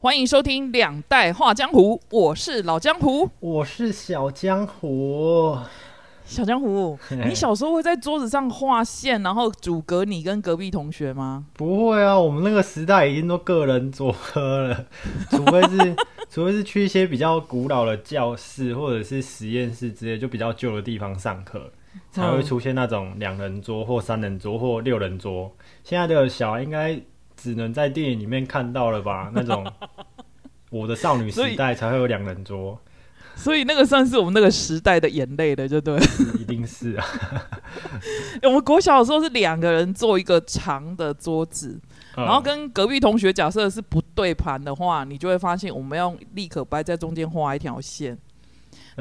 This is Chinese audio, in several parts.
欢迎收听《两代画江湖》，我是老江湖，我是小江湖。小江湖，你小时候会在桌子上画线，然后阻隔你跟隔壁同学吗？不会啊，我们那个时代已经都个人桌了，除非是除非是去一些比较古老的教室或者是实验室之类，就比较旧的地方上课，才会出现那种两人桌或三人桌或六人桌。现在的小孩应该。只能在电影里面看到了吧？那种我的少女时代才会有两人桌，所以那个算是我们那个时代的眼泪的，就对，一定是啊。我们国小的时候是两个人坐一个长的桌子，然后跟隔壁同学假设是不对盘的话，你就会发现我们要立可白在中间画一条线，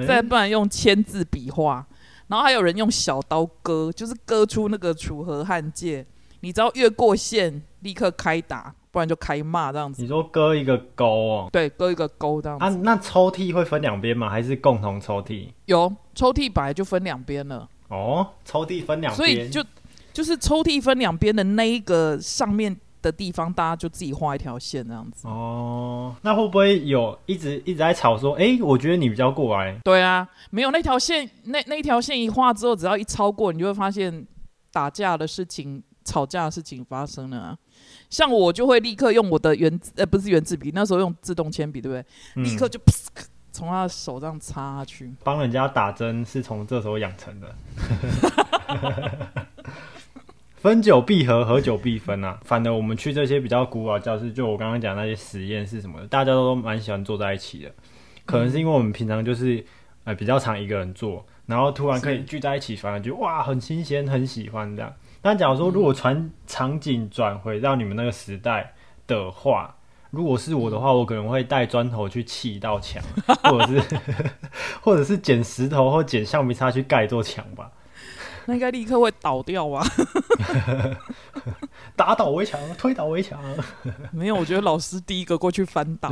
再不然用签字笔画，然后还有人用小刀割，就是割出那个楚河汉界。你只要越过线立刻开打，不然就开骂这样子。你说割一个勾哦？对，割一个勾这样子。啊，那抽屉会分两边吗？还是共同抽屉？有抽屉本来就分两边了。哦，抽屉分两边，所以就就是抽屉分两边的那一个上面的地方，大家就自己画一条线这样子。哦，那会不会有一直一直在吵说，哎，我觉得你比较过来？对啊，没有那条线，那那条线一画之后，只要一超过，你就会发现打架的事情。吵架的事情发生了，啊，像我就会立刻用我的原呃不是原子笔，那时候用自动铅笔，对不对？立刻就从他的手上插下去。帮人家打针是从这时候养成的。分久必合，合久必分啊。反正我们去这些比较古老教室，就我刚刚讲那些实验室什么的，大家都蛮喜欢坐在一起的。可能是因为我们平常就是呃比较常一个人做，然后突然可以聚在一起，反而就哇很新鲜，很喜欢这样。但假如说，如果传场景转回到你们那个时代的话，如果是我的话，我可能会带砖头去砌一道墙，或者是 或者是捡石头或捡橡皮擦去盖一座墙吧。那应该立刻会倒掉吧？打倒围墙，推倒围墙。没有，我觉得老师第一个过去翻倒。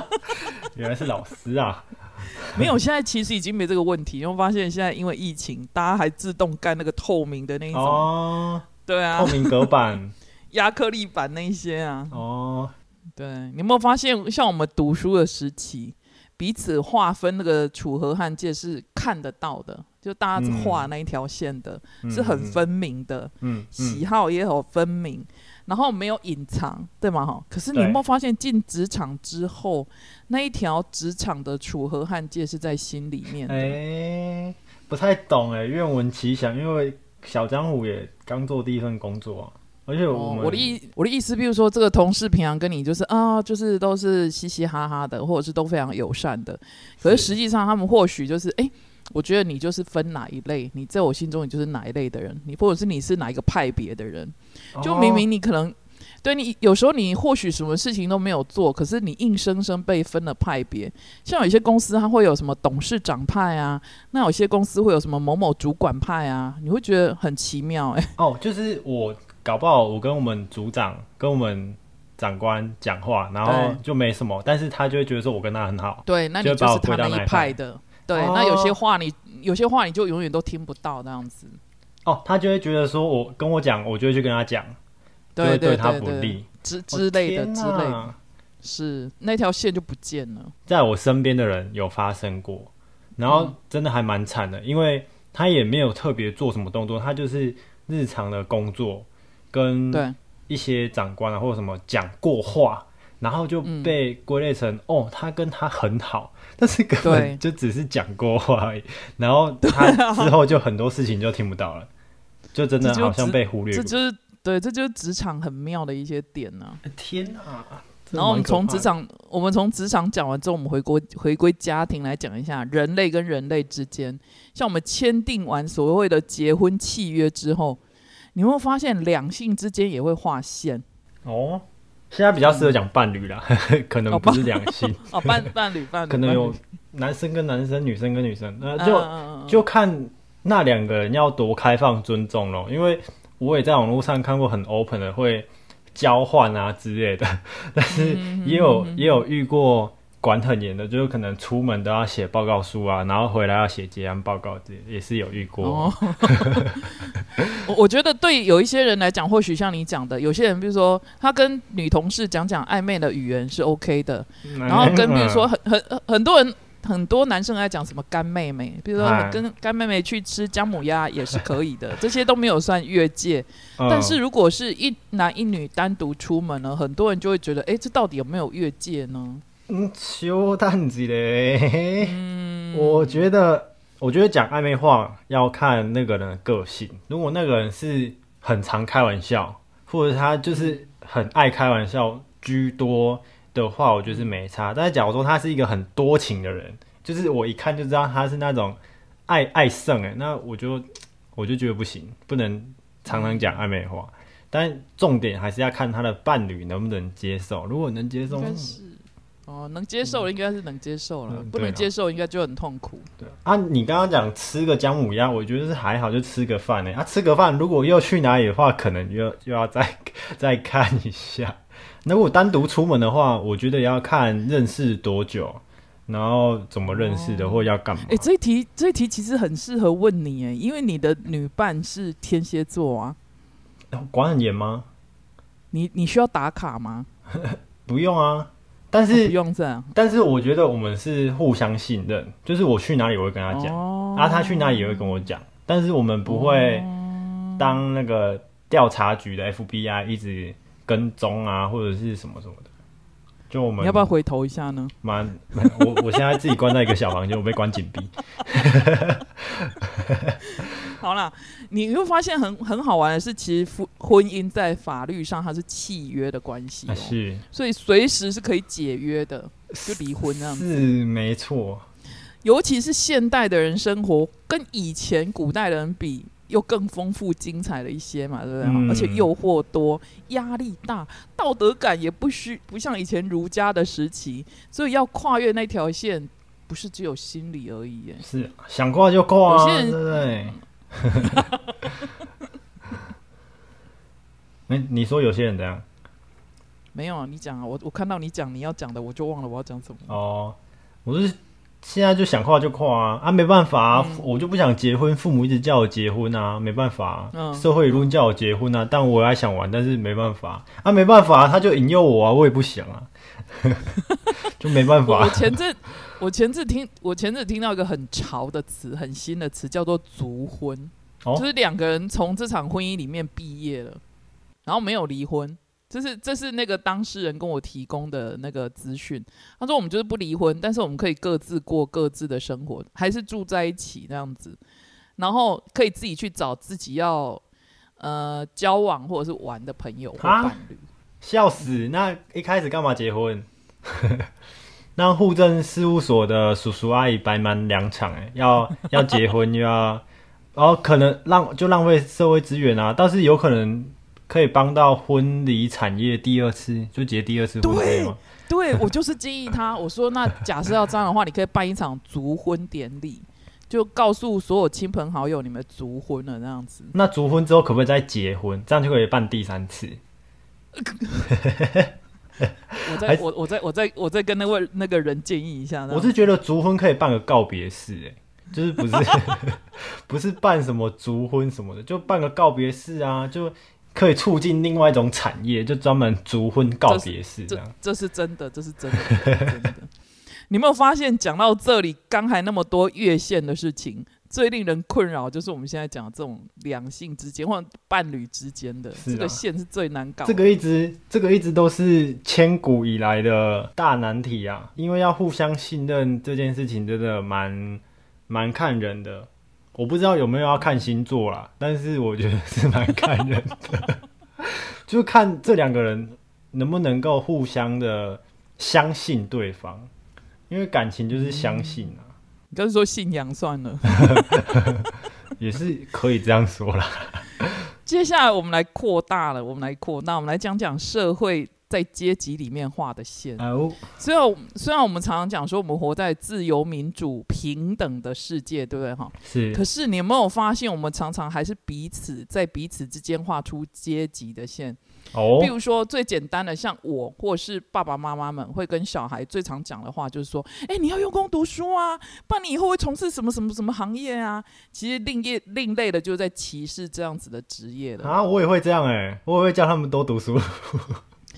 原来是老师啊。没有，现在其实已经没这个问题，因为发现现在因为疫情，大家还自动盖那个透明的那一种，哦，对啊，透明隔板、亚克力板那些啊，哦，对，你有没有发现，像我们读书的时期，彼此划分那个楚河汉界是看得到的，就大家画那一条线的，是很分明的，嗯，喜好也有分明。然后没有隐藏，对吗？哈，可是你有没有发现进职场之后，那一条职场的楚河汉界是在心里面的？哎，不太懂哎，愿闻其详。因为小江湖也刚做第一份工作，而且我我的意我的意思，比如说这个同事平常跟你就是啊，就是都是嘻嘻哈哈的，或者是都非常友善的，可是实际上他们或许就是哎。我觉得你就是分哪一类，你在我心中你就是哪一类的人，你或者是你是哪一个派别的人，就明明你可能对你有时候你或许什么事情都没有做，可是你硬生生被分了派别。像有些公司它会有什么董事长派啊，那有些公司会有什么某某主管派啊，你会觉得很奇妙哎。哦，就是我搞不好我跟我们组长跟我们长官讲话，然后就没什么，但是他就会觉得说我跟他很好，对，那你就是他那一派的。对，那有些话你有些话你就永远都听不到那样子。哦，他就会觉得说，我跟我讲，我就会去跟他讲，对对他不利之之类的之类的，是那条线就不见了。在我身边的人有发生过，然后真的还蛮惨的，因为他也没有特别做什么动作，他就是日常的工作跟一些长官啊或者什么讲过话，然后就被归类成哦，他跟他很好。但是根本就只是讲过话而已，然后他之后就很多事情就听不到了，就真的好像被忽略。这就是对，这就是职场很妙的一些点呢。天哪！然后我们从职场，我们从职场讲完之后，我们回归回归家庭来讲一下人类跟人类之间。像我们签订完所谓的结婚契约之后，你会发现两性之间也会划线哦。现在比较适合讲伴侣啦，可能不是两性。哦，伴伴侣伴侣，可能有男生跟男生，女生跟女生，那就就看那两个人要多开放尊重咯。因为我也在网络上看过很 open 的会交换啊之类的，但是也有也有遇过管很严的，就是可能出门都要写报告书啊，然后回来要写结案报告，这也是有遇过。哦，我我觉得对有一些人来讲，或许像你讲的，有些人比如说他跟女同事讲讲暧昧的语言是 OK 的，然后跟比如说很很很很多人很多男生爱讲什么干妹妹，比如说哎跟干妹妹去吃姜母鸭也是可以的，这些都没有算越界。嗯，但是如果是一男一女单独出门呢，很多人就会觉得，哎，这到底有没有越界呢？嗯，修蛋子嘞。我觉得，我觉得讲暧昧话要看那个人的个性。如果那个人是很常开玩笑，或者他就是很爱开玩笑居多的话，我觉得是没差。但是假如说他是一个很多情的人，就是我一看就知道他是那种爱爱胜哎，那我就我就觉得不行，不能常常讲暧昧话。但重点还是要看他的伴侣能不能接受。如果能接受，哦，能接受的应该是能接受了，不能接受应该就很痛苦。对啊，你刚刚讲吃个姜母鸭，我觉得是还好，就吃个饭呢。啊，吃个饭，如果又去哪里的话，可能又又要再 再看一下。那如果单独出门的话，我觉得要看认识多久，然后怎么认识的，或要干嘛。哎、这一题这一题其实很适合问你哎，因为你的女伴是天蝎座啊，管很严吗？你你需要打卡吗？不用啊，但不是、用这样。但是我觉得我们是互相信任，就是我去哪里我会跟他讲，哦然后他去哪里也会跟我讲，但是我们不会当那个调查局的 FBI 一直跟踪啊，或者是什么什么的。就我们要不要回头一下呢？蛮蛮我我现在自己关在一个小房间，我被关紧闭。好啦，你会发现很很好玩的是，其实婚婚姻在法律上它是契约的关系、是所以随时是可以解约的，就离婚这样子。是没错，尤其是现代的人生活跟以前古代的人比，又更丰富精彩了一些嘛，对不对？嗯而且诱惑多，压力大，道德感也不需不像以前儒家的时期，所以要跨越那条线，不是只有心理而已耶。是想挂就挂啊，有些人对不对？哎、你说有些人怎样？没有啊，你讲啊，我我看到你讲你要讲的，我就忘了我要讲什么。哦，我是现在就想跨就跨啊，啊，没办法啊，嗯。我就不想结婚，父母一直叫我结婚啊，没办法、啊，嗯。社会舆论叫我结婚啊，但我还想玩，但是没办法啊，没办法、啊，他就引诱我啊，我也不想啊，就没办法我我，前阵我前次听我前次听到一个很潮的词，很新的词，叫做族婚，哦就是两个人从这场婚姻里面毕业了，然后没有离婚。这是这是那个当事人跟我提供的那个资讯。他说我们就是不离婚，但是我们可以各自过各自的生活，还是住在一起那样子，然后可以自己去找自己要呃交往或者是玩的朋友或啊伴侣。笑死！那一开始干嘛结婚？让户政事务所的叔叔阿姨白忙两场，哎，要要结婚又要，然后可能浪就浪费社会资源啊，但是有可能可以帮到婚礼产业第二次，就结第二次婚可以吗？对我就是建议他，我说那假设要这样的话，你可以办一场族婚典礼，就告诉所有亲朋好友你们族婚了那样子。那族婚之后可不可以再结婚？这样就可以办第三次。我再我我再我再我再跟那位那个人建议一下。我是觉得族婚可以办个告别式，哎，就是不是 不是办什么族婚什么的，就办个告别式啊，就可以促进另外一种产业，就专门族婚告别式这这样。这是真的，这是真的，真的。你有没有发现，讲到这里，刚才那么多越线的事情，最令人困扰就是我们现在讲的这种两性之间或者伴侣之间的、啊。这个线是最难搞的。这个一直这个一直都是千古以来的大难题啊，因为要互相信任这件事情真的蛮蛮看人的。我不知道有没有要看星座啦，但是我觉得是蛮看人的，就看这两个人能不能够互相的相信对方，因为感情就是相信啊，你刚才说信仰算了。也是可以这样说啦。接下来我们来扩大了，我们来扩大，我们来讲讲社会在阶级里面画的线。哦，虽然虽然我们常常讲说我们活在自由、民主、平等的世界，对不对？哈，是可是你有没有发现，我们常常还是彼此在彼此之间画出阶级的线？哦比，如说最简单的，像我或是爸爸妈妈们会跟小孩最常讲的话，就是说：“哎、你要用功读书啊，不然你以后会从事什么什么什么行业啊。”其实另业另类的，就是在歧视这样子的职业了。啊，我也会这样哎、我也会叫他们多读书。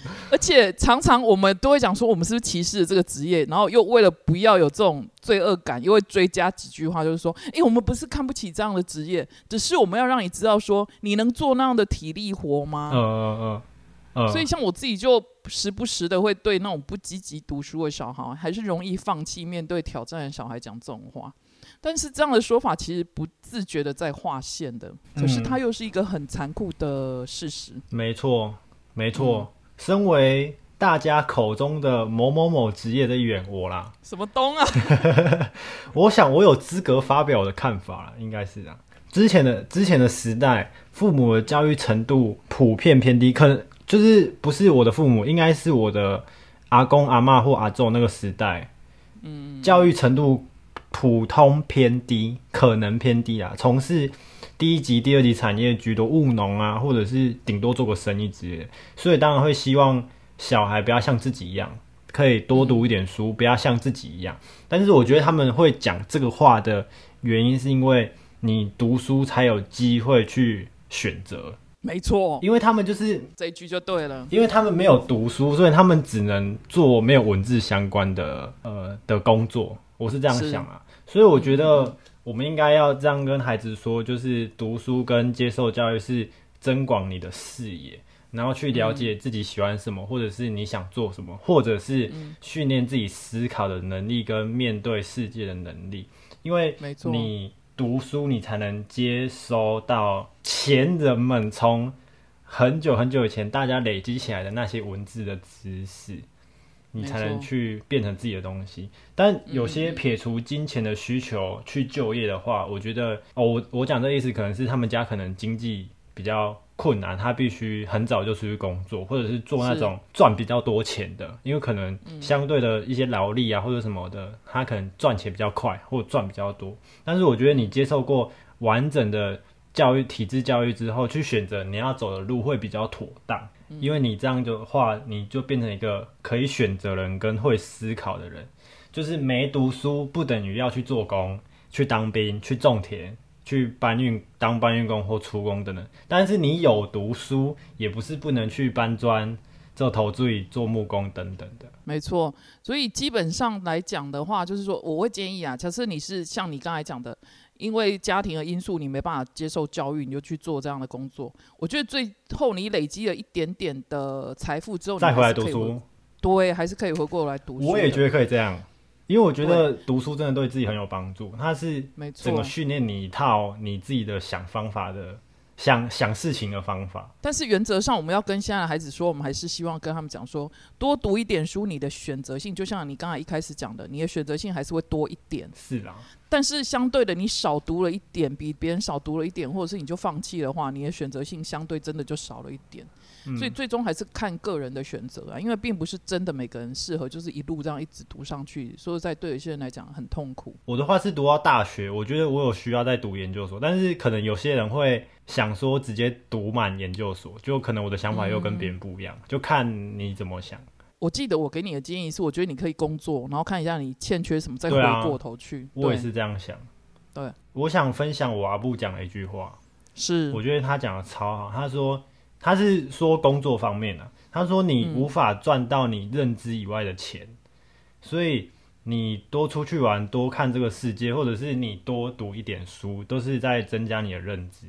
而且常常我们都会讲说，我们是不是歧视这个职业？然后又为了不要有这种罪恶感，又会追加几句话，就是说：“哎、我们不是看不起这样的职业，只是我们要让你知道说，你能做那样的体力活吗？”嗯嗯嗯嗯，所以像我自己就时不时的会对那种不积极读书的小孩，还是容易放弃面对挑战的小孩讲这种话。但是这样的说法其实不自觉的在划线的，可是嗯它又是一个很残酷的事实。没错没错。嗯身为大家口中的某某某职业的一员，我啦，什么东啊？我想我有资格发表我的看法了，应该是这样。之前的之前的时代，父母的教育程度普遍偏低，可能就是不是我的父母，应该是我的阿公阿妈或阿祖那个时代，嗯，教育程度普通偏低，可能偏低啊，从事第一级、第二级产业居多，务农啊，或者是顶多做个生意之类的，所以当然会希望小孩不要像自己一样，可以多读一点书，不要像自己一样。但是我觉得他们会讲这个话的原因，是因为你读书才有机会去选择，没错，因为他们就是这一句就对了。因为他们没有读书，所以他们只能做没有文字相关的呃的工作。我是这样想啊，所以我觉得我们应该要这样跟孩子说，就是读书跟接受教育是增广你的视野，然后去了解自己喜欢什么，或者是你想做什么，或者是训练自己思考的能力跟面对世界的能力。因为你读书，你才能接收到前人们从很久很久以前大家累积起来的那些文字的知识，你才能去变成自己的东西。但有些撇除金钱的需求去就业的话，我觉得哦，我我讲这意思可能是他们家可能经济比较困难，他必须很早就出去工作，或者是做那种赚比较多钱的，因为可能相对的一些劳力啊或者什么的，他可能赚钱比较快或者赚比较多。但是我觉得你接受过完整的教育体制教育之后，去选择你要走的路会比较妥当，因为你这样的话，你就变成一个可以选择人跟会思考的人。就是没读书不等于要去做工、去当兵、去种田、去搬运当搬运工或出工等等。但是你有读书，也不是不能去搬砖、做投注、做木工等等的。没错，所以基本上来讲的话，就是说，我会建议啊，假设你是像你刚才讲的，因为家庭的因素，你没办法接受教育，你就去做这样的工作。我觉得最后你累积了一点点的财富之后，再回来读书，对，还是可以回过来读书。我也觉得可以这样，因为我觉得读书真的对自己很有帮助。它是没错整个。训练你一套你自己的想方法的想想事情的方法。但是原则上，我们要跟现在的孩子说，我们还是希望跟他们讲说，多读一点书，你的选择性，就像你刚才一开始讲的，你的选择性还是会多一点。是啊，但是相对的，你少读了一点，比别人少读了一点，或者是你就放弃的话，你的选择性相对真的就少了一点。嗯所以最终还是看个人的选择啊，因为并不是真的每个人适合，就是一路这样一直读上去。所以在，对有些人来讲很痛苦。我的话是读到大学，我觉得我有需要再读研究所，但是可能有些人会想说直接读满研究所，就可能我的想法又跟别人不一样，就看你怎么想。我记得我给你的建议是，我觉得你可以工作，然后看一下你欠缺什么，再回过头去。我也是这样想。对，我想分享我阿布讲的一句话，是我觉得他讲的超好。他说他是说工作方面的、他说你无法赚到你认知以外的钱，所以你多出去玩，多看这个世界，或者是你多读一点书，都是在增加你的认知。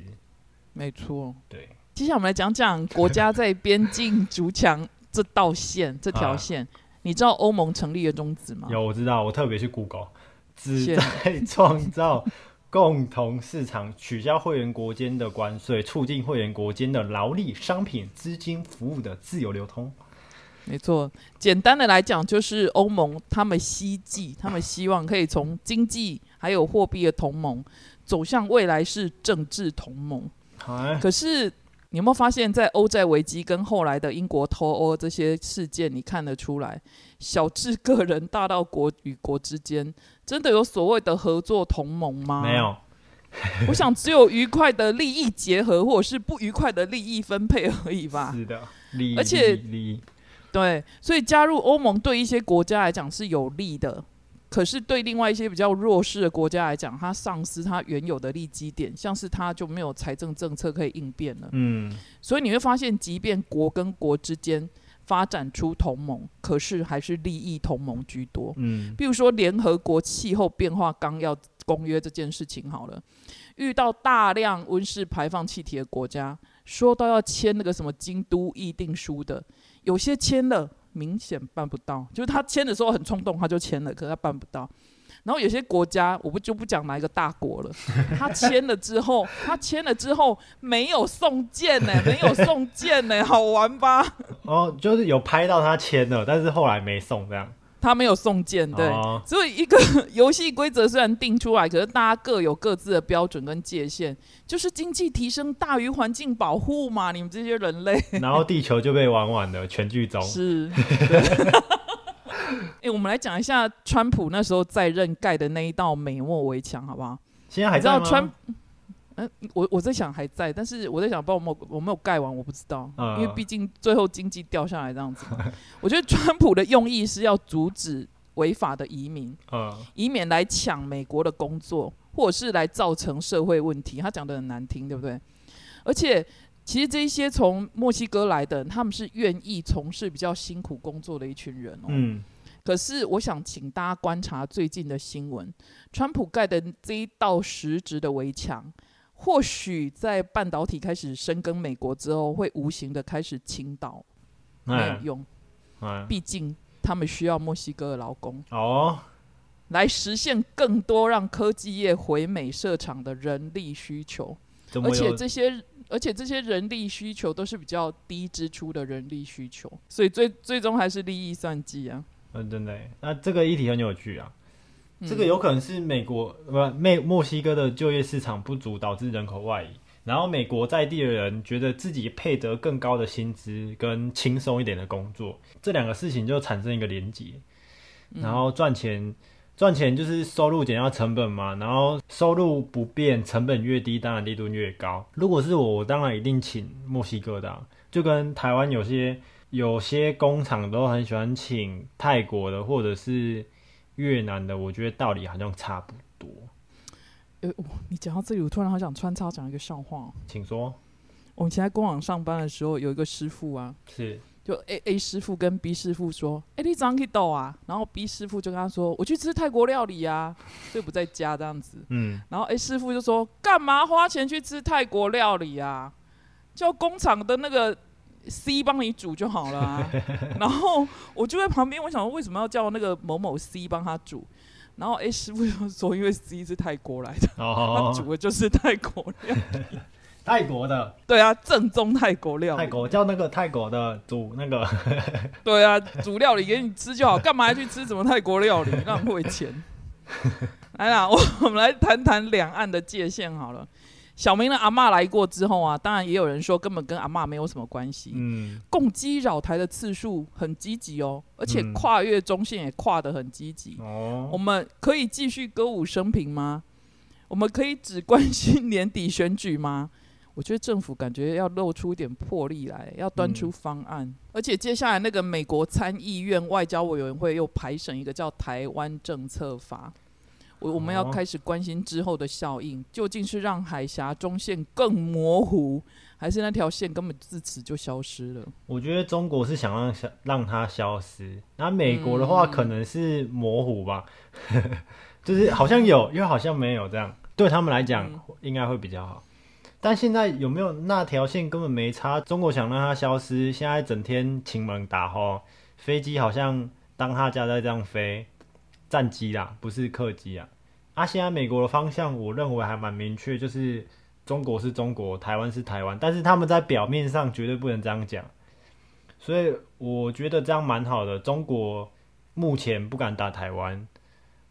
没错。对，接下来我们来讲讲国家在边境筑墙这道线这条啊线。你知道欧盟成立的宗旨吗？有我知道，我特别去 Google，旨谢在创造共同市场，取消会员国间的关税，促进会员国间的劳力、商品、资金、服务的自由流通。没错，简单的来讲，就是欧盟他们希冀，他们希望可以从经济还有货币的同盟走向未来是政治同盟。哎，可是你有没有发现，在欧债危机跟后来的英国脱欧这些事件，你看得出来，小至个人，大到国与国之间，真的有所谓的合作同盟吗？没有。我想只有愉快的利益结合，或者是不愉快的利益分配而已吧。是的，利益，而且利益，对，所以加入欧盟对一些国家来讲是有利的，可是对另外一些比较弱势的国家来讲，它丧失它原有的利基点，像是它就没有财政政策可以应变了。嗯，所以你会发现，即便国跟国之间发展出同盟，可是还是利益同盟居多。嗯，比如说联合国气候变化纲要公约这件事情，好了。遇到大量温室排放气体的国家，说到要签那个什么京都议定书的，有些签了，明显办不到。就是他签的时候很冲动，他就签了，可是他办不到。然后有些国家，我不就不讲哪一个大国了，他签了之后，他签了之后没有送件呢，没有送件呢，好玩吧？哦，就是有拍到他签了，但是后来没送这样。他没有送件，对，哦所以一个 游戏规则虽然定出来，可是大家各有各自的标准跟界限，就是经济提升大于环境保护嘛。你们这些人类然后地球就被玩完了，全剧终。是，哎、我们来讲一下川普那时候在任盖的那一道美墨围墙，好不好？现在还你知道？川，嗯、我我在想还在，但是我在想，不知道有没有我没有盖完，我不知道，嗯因为毕竟最后经济掉下来这样子嘛。我觉得川普的用意是要阻止违法的移民。嗯，以免来抢美国的工作，或者是来造成社会问题。他讲的很难听，对不对？而且，其实这一些从墨西哥来的人，他们是愿意从事比较辛苦工作的一群人哦。嗯，可是，我想请大家观察最近的新闻，川普盖的这一道实质的围墙，或许在半导体开始深耕美国之后，会无形的开始倾倒，没有哎，用。哎，毕竟他们需要墨西哥的劳工。哦，来实现更多让科技业回美设厂的人力需求，而且？这些而且这些人力需求都是比较低支出的人力需求，所以最最终还是利益算计啊。嗯，真的。那这个议题很有趣啊。嗯这个有可能是美国不美墨西哥的就业市场不足导致人口外移，然后美国在地的人觉得自己配得更高的薪资跟轻松一点的工作，这两个事情就产生一个连结，嗯然后赚钱。赚钱就是收入减掉成本嘛，然后收入不变，成本越低，当然利润越高。如果是我，我当然一定请墨西哥的啊、就跟台湾有些有些工厂都很喜欢请泰国的或者是越南的，我觉得道理好像差不多。呃，哇你讲到这里，我突然好想穿插讲一个笑话哦。请说，我们以前在工厂上班的时候，有一个师傅啊，是就 A A 师傅跟 B 师傅说：“哎、你早上去斗啊？”然后 B 师傅就跟他说：“我去吃泰国料理啊，所以不在家这样子。”嗯，然后 A 师傅就说：“干嘛花钱去吃泰国料理啊？叫工厂的那个 C 帮你煮就好了、啊。”然后我就在旁边，我想说为什么要叫那个某某 C 帮他煮？然后 A 师傅就说：“因为 C 是泰国来的，他哦，煮的就是泰国料。泰国的对啊，正宗泰国料理。泰国叫那个泰国的煮那个，对啊，煮料理给你吃就好，干嘛还去吃什么泰国料理？浪费钱。来啦，我我们来谈谈两岸的界限好了。小明的阿妈来过之后啊，当然也有人说根本跟阿妈没有什么关系。嗯，共机扰台的次数很积极哦，而且嗯跨越中线也跨得很积极。我哦，们可以继续歌舞升平吗？我们可以只关心年底选举吗？我觉得政府感觉要露出一点魄力来，要端出方案。而且接下来那个美国参议院外交委员会又排审一个叫《台湾政策法》，我我们要哦开始关心之后的效应，究竟是让海峡中线更模糊，还是那条线根本自此就消失了？我觉得中国是想让消让它消失，那美国的话嗯可能是模糊吧，就是好像有又好像没有这样，对他们来讲嗯应该会比较好。但现在有没有那条线根本没差？中国想让它消失，现在整天晴门打吼，飞机好像当他家在这样飞，战机啦，不是客机啊。啊，现在美国的方向我认为还蛮明确，就是中国是中国，台湾是台湾，但是他们在表面上绝对不能这样讲，所以我觉得这样蛮好的。中国目前不敢打台湾，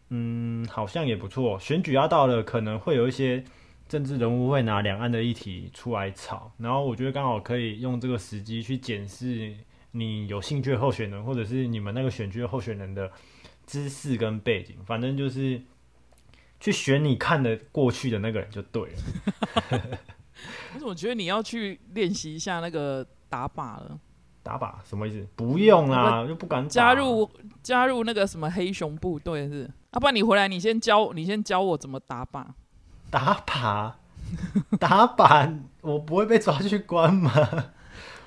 嗯，好像也不错。选举要到了，可能会有一些政治人物会拿两岸的议题出来吵，然后我觉得刚好可以用这个时机去检视你有兴趣的候选人，或者是你们那个选区的候选人的知识跟背景，反正就是去选你看的过去的那个人就对了。我怎么觉得你要去练习一下那个打靶了？打靶什么意思？不用啦，就不敢加入加入那个什么黑熊部队是？要、不然你回来，你先教你先教我怎么打靶。打靶，打靶，我不会被抓去关吗？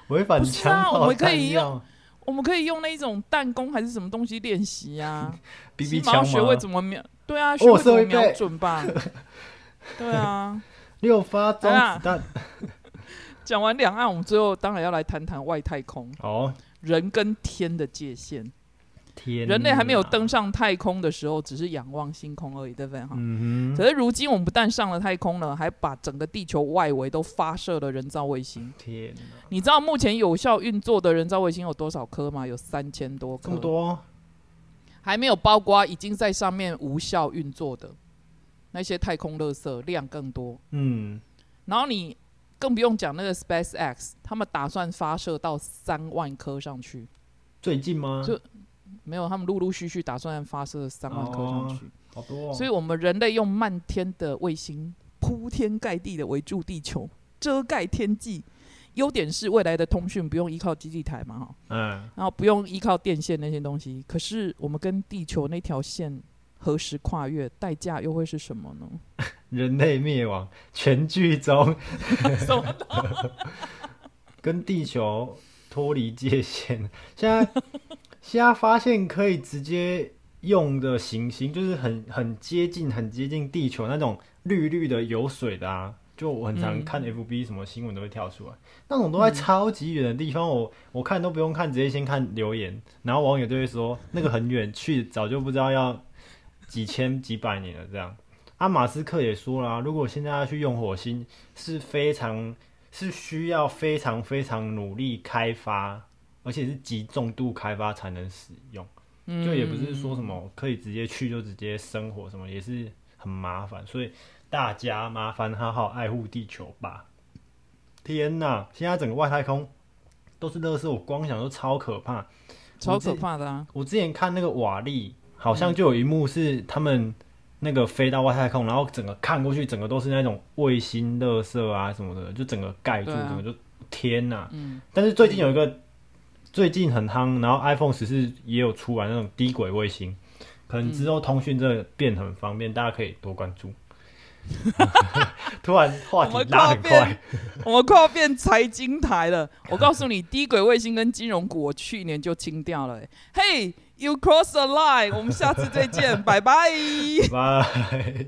违反枪炮弹药用我们可以用那一种弹弓还是什么东西练习呀起码要枪学会？怎么瞄，对啊，哦学会怎么瞄准吧。对啊，六发中啊子弹。讲完两岸，我们最后当然要来谈谈外太空，哦，人跟天的界限。天，人类还没有登。上太空的时候，只是仰望星空而已，对不对？哈。可是如今我们不但上了太空了，还把整个地球外围都发射了人造卫星。天哪，你知道目前有效运作的人造卫星有多少颗吗？有三千多颗，这么，多，还没有包括已经在上面无效运作的那些太空垃圾量更多。嗯，然后你更不用讲那个 SpaceX，他们打算发射到三万颗上去，最近吗？就没有，他们陆陆续续打算发射三万颗上去。好多、哦，所以，我们人类用漫天的卫星铺天盖地的围住地球，遮盖天际。优点是未来的通讯不用依靠基地台嘛，哈，嗯，然后不用依靠电线那些东西。可是我们跟地球那条线何时跨越，代价又会是什么呢？人类灭亡，全剧终，什么跟地球脱离界限。现在现在发现可以直接用的行星，就是很很接近、很接近地球那种绿绿的有水的啊。就我很常嗯看 FB 什么新闻都会跳出来，那种都在超级远的地方，我我看都不用看，直接先看留言，然后网友就会说那个很远，去早就不知道要几千几百年了这样。啊，马斯克也说了、啊，如果现在要去用火星，是非常是需要非常非常努力开发，而且是极重度开发才能使用。就也不是说什么可以直接去就直接生活什么，也是很麻烦。所以大家麻烦好好爱护地球吧。天哪，现在整个外太空都是垃圾，我光想都超可怕。超可怕的啊！我之前看那个瓦力，好像就有一幕是他们那个飞到外太空，然后整个看过去，整个都是那种卫星垃圾啊什么的，就整个盖住，整个就天哪！嗯，但是最近有一个最近很夯，然后 iPhone 十四也有出来那种低轨卫星，可能之后通讯这个变很方便，大家可以多关注。突然话题拉很快，我们快要变财经台了。我告诉你，低轨卫星跟金融股，我去年就清掉了、欸。Hey, you cross the line，我们下次再见，拜拜。拜。